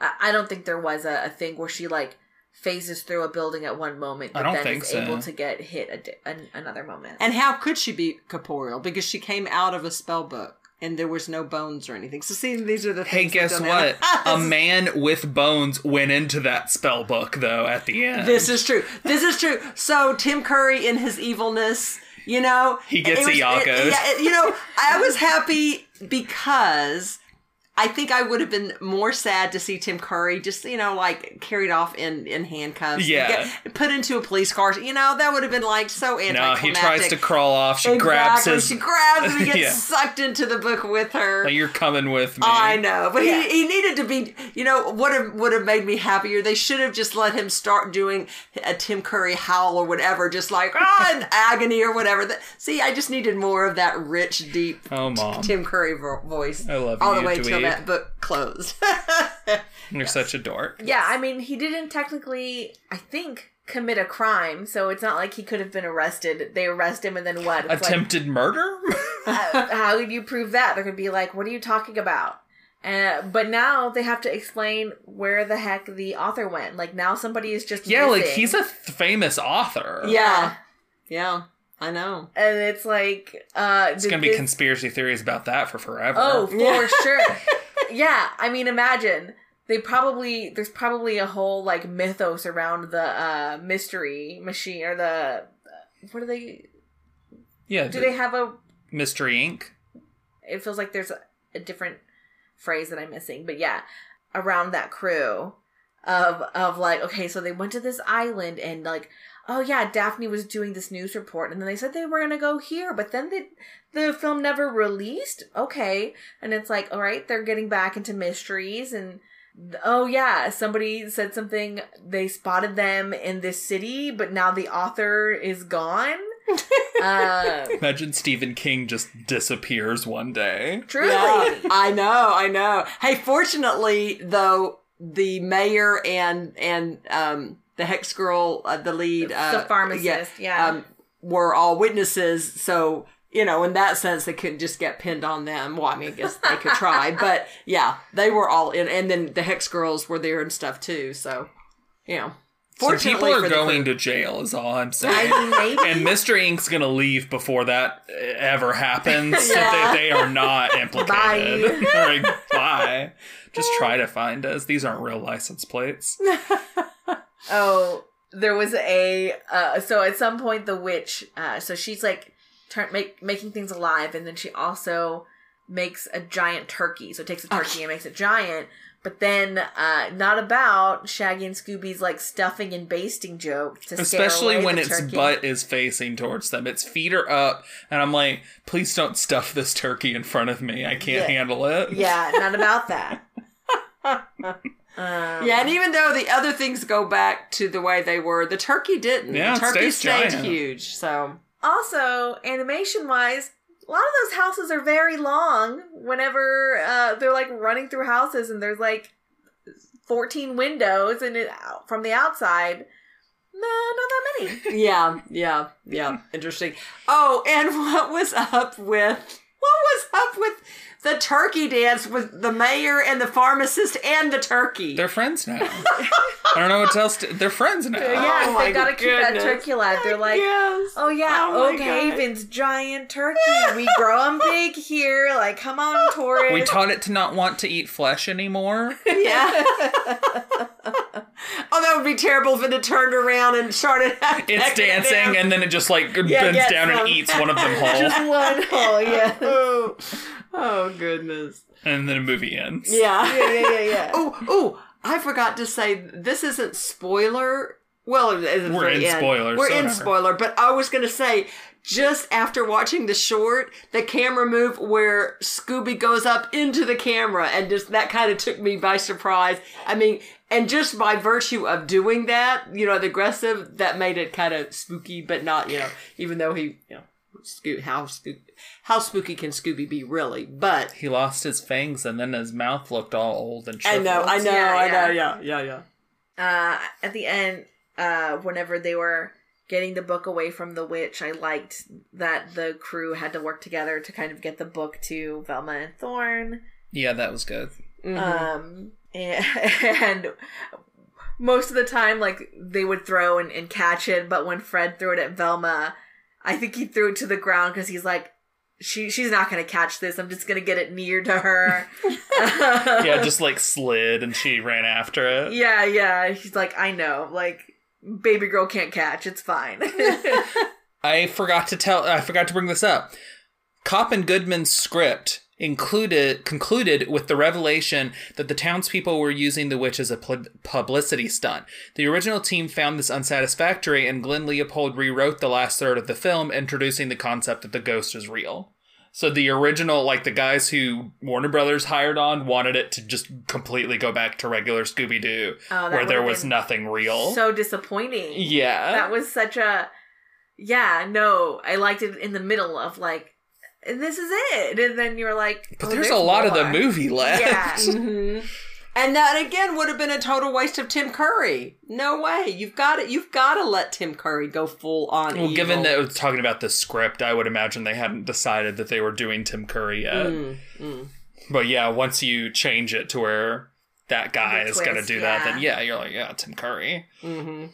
I, I don't think there was a, a thing where she like phases through a building at one moment,
I
but
don't
then
think
is
so.
able to get hit a di- an, another moment.
And how could she be corporeal? Because she came out of a spell book and there was no bones or anything. So see, these are the
Hey,
things. that
guess what? A *laughs* man with bones went into that spell book though at the end.
This is true. This is true. So Tim Curry in his evilness, you know,
He gets
yeah, it- you know, I was happy because I think I would have been more sad to see Tim Curry just, you know, like carried off in in handcuffs,
Yeah.
get- put into a police car. You know, that would have been like so anticlimactic.
no, he tries to crawl off. She grabs
Exactly.
his.
She grabs him. He *laughs* gets
Yeah.
sucked into the book with her.
Like, You're coming with me.
I know, but
Yeah.
he, he needed to be. You know, would have would have made me happier. They should have just let him start doing a Tim Curry howl or whatever, just like ah, *laughs* in agony or whatever. That, see, I just needed more of that rich, deep
Oh, mom,
Tim Curry vo- voice.
I love
all
you,
the way
dweeb.
That book closed.
you're such a dork.
yeah, I mean, he didn't technically, I think, commit a crime, so it's not like he could have been arrested. They arrest him, and then what? It's like,
Attempted murder? *laughs*
uh, how would you prove that? They're gonna be like, "What are you talking about?" Uh, but now they have to explain where the heck the author went. Like now, somebody is just
yeah, like he's a th- famous author.
yeah, yeah, I know.
and it's like uh,
It's gonna be conspiracy theories about that for forever.
Oh, for
Yeah.
sure. *laughs* yeah, I mean, imagine they probably there's probably a whole like mythos around the uh mystery machine or the what are they
yeah.
do
the-
they have a
Mystery Inc.
it feels like there's a, a different phrase that I'm missing, but yeah, around that crew of of like okay, so they went to this island and like oh yeah, Daphne was doing this news report and then they said they were gonna go here, but then the the film never released. Okay, and it's like all right, they're getting back into mysteries and. Oh yeah, somebody said something. They spotted them in this city, but now the author is gone. uh, *laughs*
Imagine Stephen King just disappears one day.
truly,
Yeah, I know, I know. Hey, fortunately though, the mayor and and um the hex girl, uh, the lead, uh,
the pharmacist, yeah.
um, were all witnesses. So you know, in that sense, they couldn't just get pinned on them. Well, I mean, I guess they could *laughs* try, but yeah, they were all in, and then the hex girls were there and stuff too. So you know,
So people are
for the
going to jail, is all I'm
I
saying.
mean, maybe.
and Mystery Inc.'s gonna leave before that uh, ever happens, *laughs*
Yeah.
that they are not *laughs* implicated.
Bye.
Like, bye. Just try to find us. These aren't real license plates.
Oh, there was a uh, so at some point the witch. Uh, so she's like turn make making things alive, and then she also makes a giant turkey. So it takes a turkey and makes it giant. But then, uh, not about Shaggy and Scooby's like stuffing and basting joke to scare
Especially when its
turkey.
butt is facing towards them. Its feet are up, and I'm like, please don't stuff this turkey in front of me. I can't
Yeah.
handle it.
Yeah, not about that. *laughs*
Yeah, and even though the other things go back to the way they were, the turkey didn't.
Yeah,
the
it
turkey stayed
giant.
huge. So
Also, animation wise, a lot of those houses are very long. Whenever uh, they're like running through houses and there's like 14 windows and it from the outside, nah, not that many. *laughs*
yeah, yeah, yeah. Interesting. Oh, and *laughs* what was up with what was up with the turkey dance with the mayor and the pharmacist and the turkey?
They're friends now. I don't know what else. To, they're friends now.
yeah,
Oh
they gotta keep that turkey alive. They're like,
yes.
oh yeah,
Oh
Oak
God.
Haven's giant turkey. We grow them big here. Like, come on, tourists.
We taught it to not want to eat flesh anymore.
Yeah. *laughs* oh, that would be terrible if it had turned around and started.
It's dancing, and then it just like bends down
some.
and eats one of them whole, *laughs*
Just one hole, yeah. *laughs*
Oh. Oh, goodness.
and then a movie ends.
Yeah.
Yeah, yeah, yeah, yeah. *laughs*
Oh, oh! I forgot to say this isn't spoiler. Well, it is
We're in
end.
spoilers,
We're
so
in
whatever.
spoiler, but I was gonna say just after watching the short, the camera move where Scooby goes up into the camera, and just that kind of took me by surprise. I mean, and just by virtue of doing that, you know, the aggressive, that made it kind of spooky, but not, you know, even though he, you know, Sco- how spooky, how spooky can Scooby be really? But
He lost his fangs, and then his mouth looked all old and
I know, I know,
Yeah,
I
yeah.
know, yeah, yeah, yeah.
uh, at the end, uh, whenever they were getting the book away from the witch. I liked that the crew had to work together to kind of get the book to Velma and Thorn.
Yeah, that was good.
Mhm.
Um, and, *laughs* and most of the time, like they would throw and, and catch it, but when Fred threw it at Velma, I think he threw it to the ground because he's like, she she's not gonna catch this. I'm just gonna get it near to her. *laughs*
Yeah, just like *laughs* slid and she ran after it.
yeah, yeah. He's like, I know, like baby girl can't catch. It's fine. *laughs*
I forgot to tell. I forgot to bring this up. Copp and Goodman's script included concluded with the revelation that the townspeople were using the witch as a pub- publicity stunt. The original team found this unsatisfactory, and Glenn Leopold rewrote the last third of the film, introducing the concept that the ghost is real. So the original, like the guys who Warner Brothers hired on, wanted it to just completely go back to regular Scooby Doo,
Oh,
where there was nothing real.
so disappointing.
yeah,
that was such a yeah no i liked it in the middle of like this is it and then you're like
but
oh,
there's, a lot of the movie left.
yeah
Mhm. *laughs* And that again would have been a total waste of Tim Curry. No way. You've got to You've got to let Tim Curry go full on.
Well,
evil.
given that it was talking about the script, I would imagine they hadn't decided that they were doing Tim Curry yet.
Mm, mm.
But yeah, once you change it to where that guy
The
is going to
twist,
do that, then
yeah.
yeah, you're like, yeah, Tim Curry.
Mhm.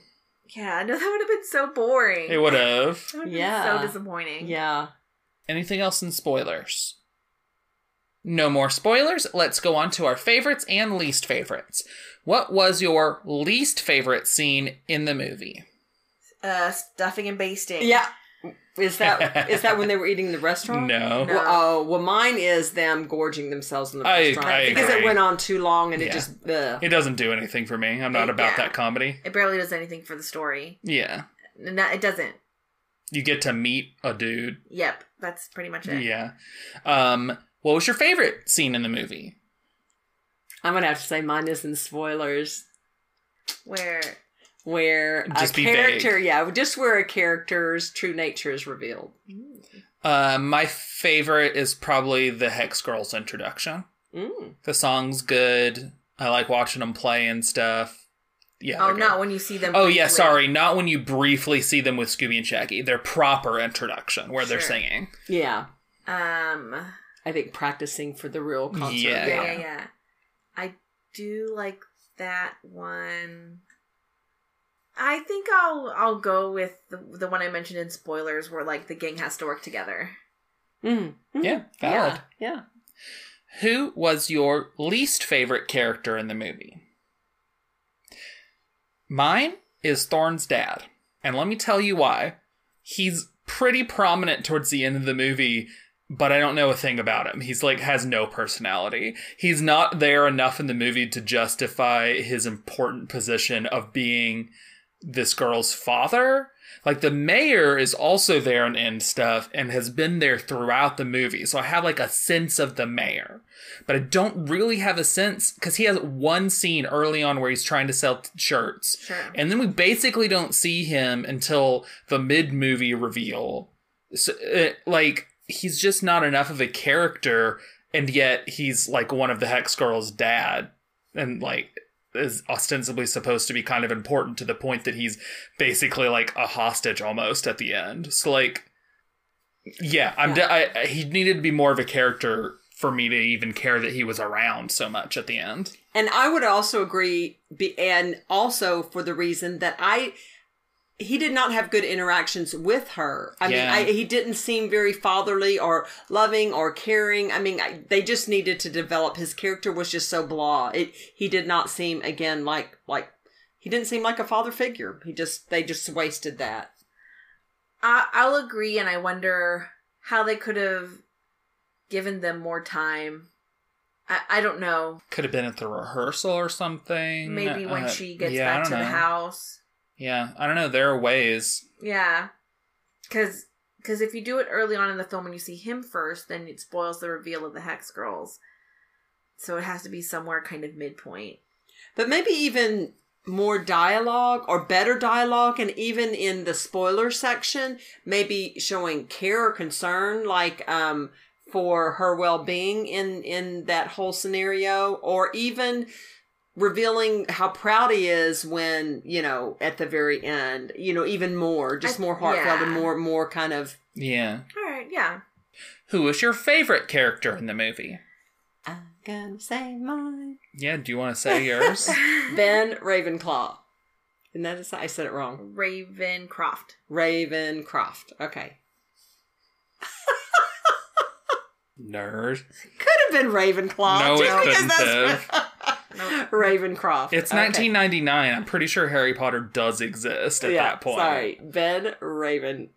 yeah no that would have been so boring
It would have.
That been
Yeah.
so disappointing
Yeah.
Anything else in spoilers? No more spoilers. Let's go on to our favorites and least favorites. What was your least favorite scene in the movie?
uh stuffing and basting
Yeah. Is that is that when they were eating in the *laughs* restaurant?
No.
No.
Well, oh, well, mine is them gorging themselves in the
I-
restaurant
I
because
agree.
it went on too long and it just. Ugh.
It doesn't do anything for me. I'm not about
Yeah.
that comedy.
it barely does anything for the story
Yeah.
no, it doesn't
You get to meet a dude
yep that's pretty much it
Yeah. Um, what was your favorite scene in the movie?
I'm gonna have to say mine is in spoilers.
where
where
Just
a
be
character, yeah, just where a character's true nature is revealed.
Uh, my favorite is probably the Hex Girls introduction.
Mm.
The song's good. I like watching them play and stuff. Yeah.
oh
they're good.
not when you see them
Oh yeah, sorry. Not when you briefly see them with Scooby and Shaggy. Their proper introduction where they're singing.
Yeah,
um
I think practicing for the real concert.
Yeah.
yeah, yeah, yeah. I do like that one. I think I'll I'll go with the the one I mentioned in spoilers, where like the gang has to work together.
Mm. Mm.
Yeah, valid.
Yeah, yeah.
Who was your least favorite character in the movie? Mine is Thorn's dad. And let me tell you why. He's pretty prominent towards the end of the movie, but I don't know a thing about him. He's like has no personality. He's not there enough in the movie to justify his important position of being this girl's father. Like the mayor is also there and end stuff and has been there throughout the movie. So I have like a sense of the mayor. But I don't really have a sense because he has one scene early on where he's trying to sell t- shirts.
Sure.
And then we basically don't see him until the mid movie reveal. So, uh, like, he's just not enough of a character, and yet he's like one of the Hex Girl's dad. And like, is ostensibly supposed to be kind of important to the point that he's basically like a hostage almost at the end. So like, yeah, I'm. De- I, I- he needed to be more of a character for me to even care that he was around so much at the end.
And I would also agree, be, and also for the reason that I, he did not have good interactions with her. I
Yeah.
mean, I, he didn't seem very fatherly or loving or caring. I mean, I, they just needed to develop. His character was just so blah. It he did not seem again like like he didn't seem like a father figure. He just they just wasted that.
I I'll agree, and I wonder how they could have given them more time. I I don't know.
Could have been at the rehearsal or something.
Maybe when
Uh,
she gets
yeah,
back to
don't
the house.
Yeah, I don't know. There are ways.
Yeah, because because if you do it early on in the film and you see him first, then it spoils the reveal of the Hex Girls. So it has to be somewhere kind of midpoint.
but maybe even more dialogue or better dialogue and even in the spoiler section maybe showing care or concern like um for her well-being in in that whole scenario or even revealing how proud he is when you know at the very end you know even more just
I-
more heartfelt and more more kind of
Yeah.
All right, yeah.
Who was your favorite character in the movie?
i'm gonna say mine
Yeah, do you want to say yours? *laughs*
ben ravenclaw and that is i said it wrong
Ravencroft.
ravencroft okay
Nerd.
could have been ravenclaw
No, it
just because
couldn't
that's
Nope. *laughs*
ravencroft
It's
Okay.
1999. I'm pretty sure Harry Potter does exist at
yeah,
that point.
sorry ben raven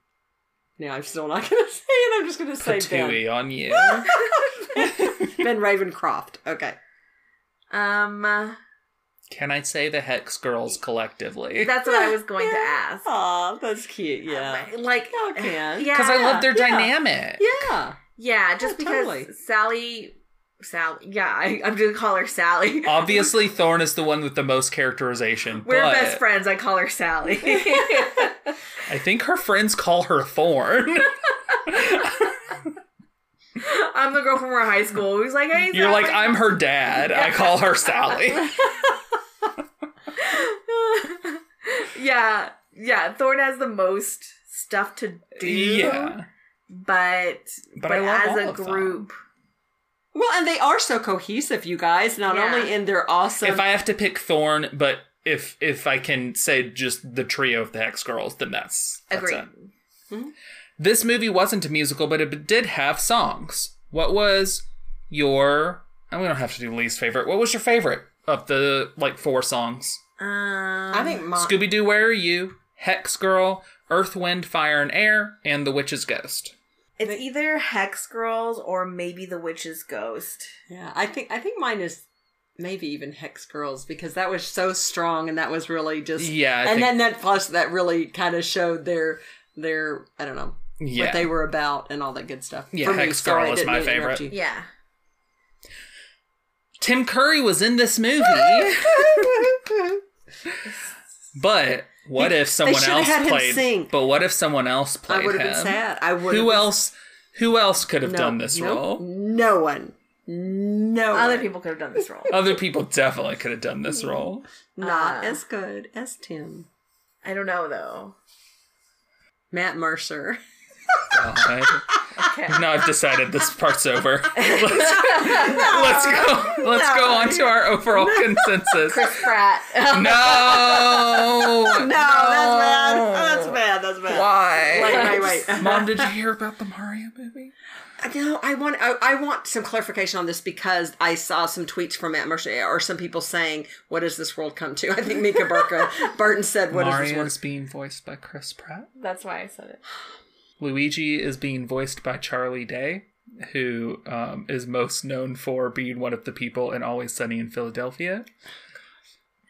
no i'm still not *laughs* gonna say it i'm just gonna say ben
Patooey on you. *laughs*
ben ravencroft okay
Um, uh,
Can I say the Hex Girls collectively?
that's what I was going to ask.
Oh, that's cute. Yeah.
Like,
Y'all can.
yeah,
Because I love their
Yeah.
dynamic.
Yeah.
yeah, just
Yeah,
because
totally.
Sally, Sally, yeah, I, I'm gonna call her Sally. *laughs*
Obviously, Thorn is the one with the most characterization.
We're
but
best friends. I call her Sally. *laughs* *laughs*
I think her friends call her Thorn.
I'm the girl from our high school who's like, hey,
You're like, I'm her dad. I call her Sally.
yeah, yeah. Thorn has the most stuff to do.
Yeah.
but
But love
as a
of them.
Group,
Well, and they are so cohesive, you guys. Not
Yeah.
only in their awesome.
If I have to pick Thorn, but if if I can say just the trio of the Hex Girls, then that's, that's
agree.
it. This movie wasn't a musical, but it did have songs. What was your? And we don't have to do least favorite. What was your favorite of the like four songs?
Um,
I think my,
Scooby Doo, Where Are You? Hex Girl, Earth, Wind, Fire, and Air, and The Witch's Ghost.
It's either Hex Girls or maybe the Witch's Ghost.
yeah, I think I think mine is maybe even Hex Girls because that was so strong and that was really just
Yeah, I
and
think-
then that plus that really kind of showed their their I don't know
Yeah.
what they were about and all that good stuff.
Yeah,
For
Hex
sorry,
Girl
I
is my
mean to interrupt
favorite.
you.
Yeah.
Tim Curry was in this movie, *laughs* but what if someone else
had him
played?
sing.
But what if someone else played
I would have
him?
been sad. I would.
Who else? Who else could have done this
no,
role?
No one. No
Other
one.
people could have done this role.
Other people definitely could have done this role.
Not
Uh,
as good as Tim.
I don't know though.
Matt Mercer. *laughs*
God.
Okay.
No, I've decided this part's over. *laughs* Let's, let's go. Let's go on to our overall consensus.
Chris Pratt.
No, *laughs*
No, that's bad. Oh, that's bad. That's bad.
Why?
Wait, wait, wait. *laughs*
Mom, did you hear about the Mario movie?
No, I want I, I want some clarification on this because I saw some tweets from Matt Mercer or some people saying, "What does this world come to?" I think Mica Burka, Burton said, "What is this
Mario
world?"
is being voiced by Chris Pratt.
That's why I said it. *gasps* *gasps*
Luigi is being voiced by Charlie Day, who um, is most known for being one of the people in Always Sunny in Philadelphia.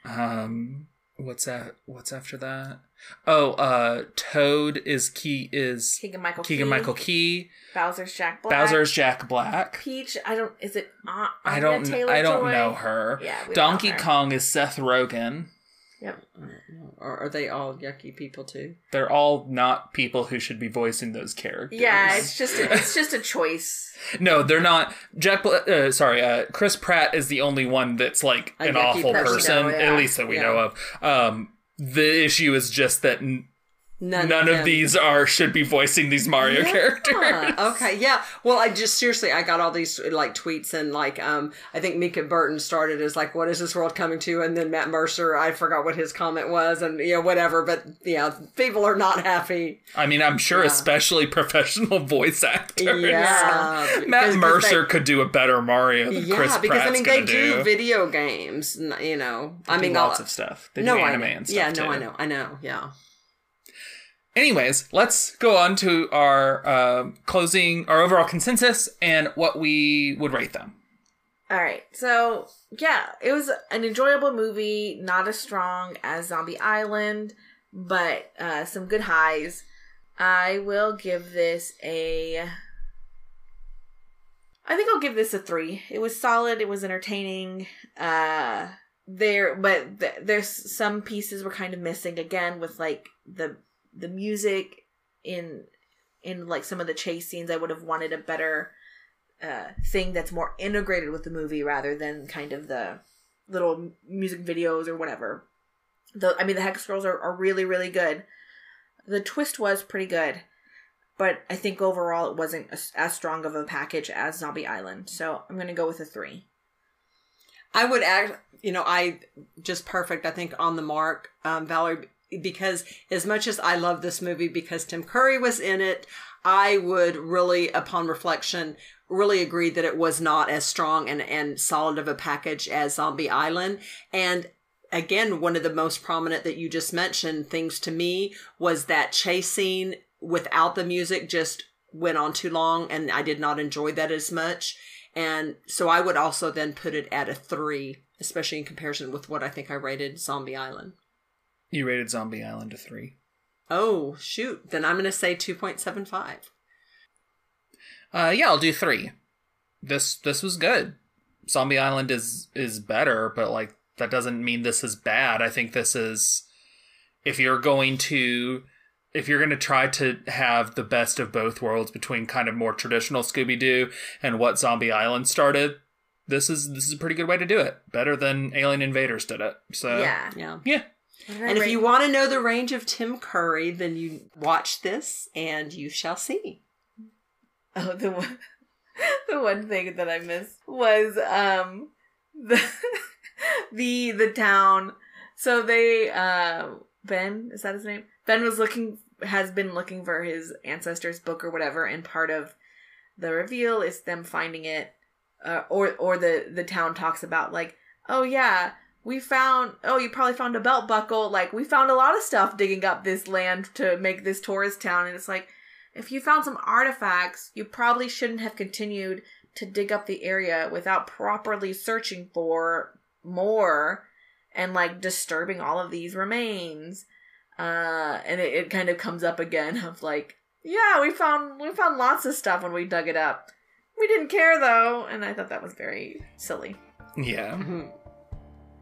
Um, what's that? What's after that? Oh, uh, Toad is Key is
Keegan Michael.
Keegan
Key,
Michael Key.
Bowser's Jack Black.
Bowser's Jack Black.
Peach. I don't. Is it?
I don't.
Taylor
I don't
Joy?
know her.
Yeah,
Donkey
her.
Kong is Seth Rogen.
Yep.
Or are they all yucky people too?
They're all not people who should be voicing those characters.
Yeah, it's just a, it's just a choice. *laughs*
No, they're not. Jack, Bla- uh, sorry, uh, Chris Pratt is the only one that's like
A
an awful
person.
person,
That we know,
at least that we
Yeah.
know of. Um, the issue is just that n-
None,
none of these are should be voicing these Mario characters. *laughs*
Okay, yeah. Well, I just seriously, I got all these like tweets and like, um, I think Mica Burton started as like, "What is this world coming to?" And then Matt Mercer, I forgot what his comment was, and you know whatever. But yeah, people are not happy.
I mean, I'm sure,
Yeah.
especially professional voice actors.
Yeah, *laughs*
Matt Mercer
because
could do a better Mario
they-
than
yeah,
Chris
because
Pratt's
I mean they do,
do.
video games. You know, I
They
mean
lots
I'll-
of stuff. They
no,
do
I
anime
know.
and stuff
Yeah,
too.
no, I know, I know. Yeah.
Anyways, let's go on to our um closing, our overall consensus, and what we would rate them.
All right. So, yeah, it was an enjoyable movie, not as strong as Zombie Island, but uh, some good highs. I will give this a. I think I'll give this a three. It was solid. It was entertaining. Uh, there, but th- there's some pieces were kind of missing again with like the the music in in like some of the chase scenes. I would have wanted a better uh, thing that's more integrated with the movie rather than kind of the little music videos or whatever. The I mean the Hex Girls are, are really really good. The twist was pretty good, but I think overall it wasn't as, as strong of a package as Zombie Island. So I'm gonna go with a three.
I would act, you know, I just perfect, I think, on the mark, um, Valerie, because as much as I love this movie because Tim Curry was in it, I would really, upon reflection, really agree that it was not as strong and, and solid of a package as Zombie Island. And again, one of the most prominent that you just mentioned things to me was that chase scene without the music just went on too long and I did not enjoy that as much. And so I would also then put it at a three, especially in comparison with what I think I rated Zombie Island.
You rated Zombie Island a three.
Oh, shoot. Then I'm going to say 2.75.
Uh, yeah, I'll do three. This this was good. Zombie Island is is better, but like that doesn't mean this is bad. I think this is if you're going to if you're going to try to have the best of both worlds between kind of more traditional Scooby Doo and what Zombie Island started, this is this is a pretty good way to do it. Better than Alien Invaders did it. So
yeah.
Yeah.
yeah.
And if you want to know the range of Tim Curry, then you watch this and you shall see.
Oh, the one, *laughs* the one thing that I missed was um *laughs* the the the town. So they uh Ben is that his name? Ben was looking has been looking for his ancestors book or whatever, and part of the reveal is them finding it, uh, or or the the town talks about like, oh yeah, we found oh you probably found a belt buckle like we found a lot of stuff digging up this land to make this tourist town, and it's like if you found some artifacts, you probably shouldn't have continued to dig up the area without properly searching for more and like disturbing all of these remains. Uh, and it, it kind of comes up again of like, yeah, we found we found lots of stuff when we dug it up. We didn't care though, and I thought that was very silly.
Yeah.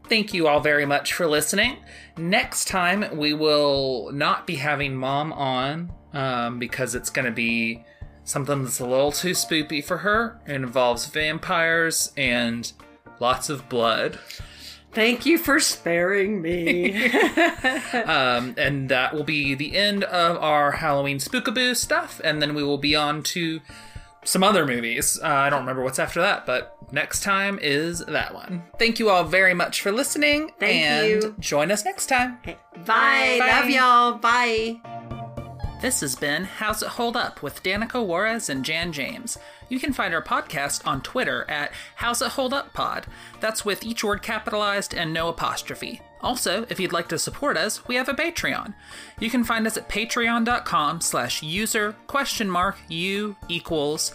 Thank you all very much for listening. Next time, we will not be having mom on um, because it's going to be something that's a little too spoopy for her. It involves vampires and lots of blood.
Thank you for sparing me. *laughs*
Um, and that will be the end of our Halloween spookaboo stuff. And then we will be on to some other movies. Uh, I don't remember what's after that, but next time is that one. Thank you all very much for listening.
Thank
and
you.
Join us next time.
Bye.
Bye.
Love y'all. Bye.
This has been How's It Hold Up with Danica Juarez and Jan James. You can find our podcast on Twitter at How's It Hold Up Pod. That's with each word capitalized and no apostrophe. Also, if you'd like to support us, we have a Patreon. You can find us at patreon.com slash user question mark u equals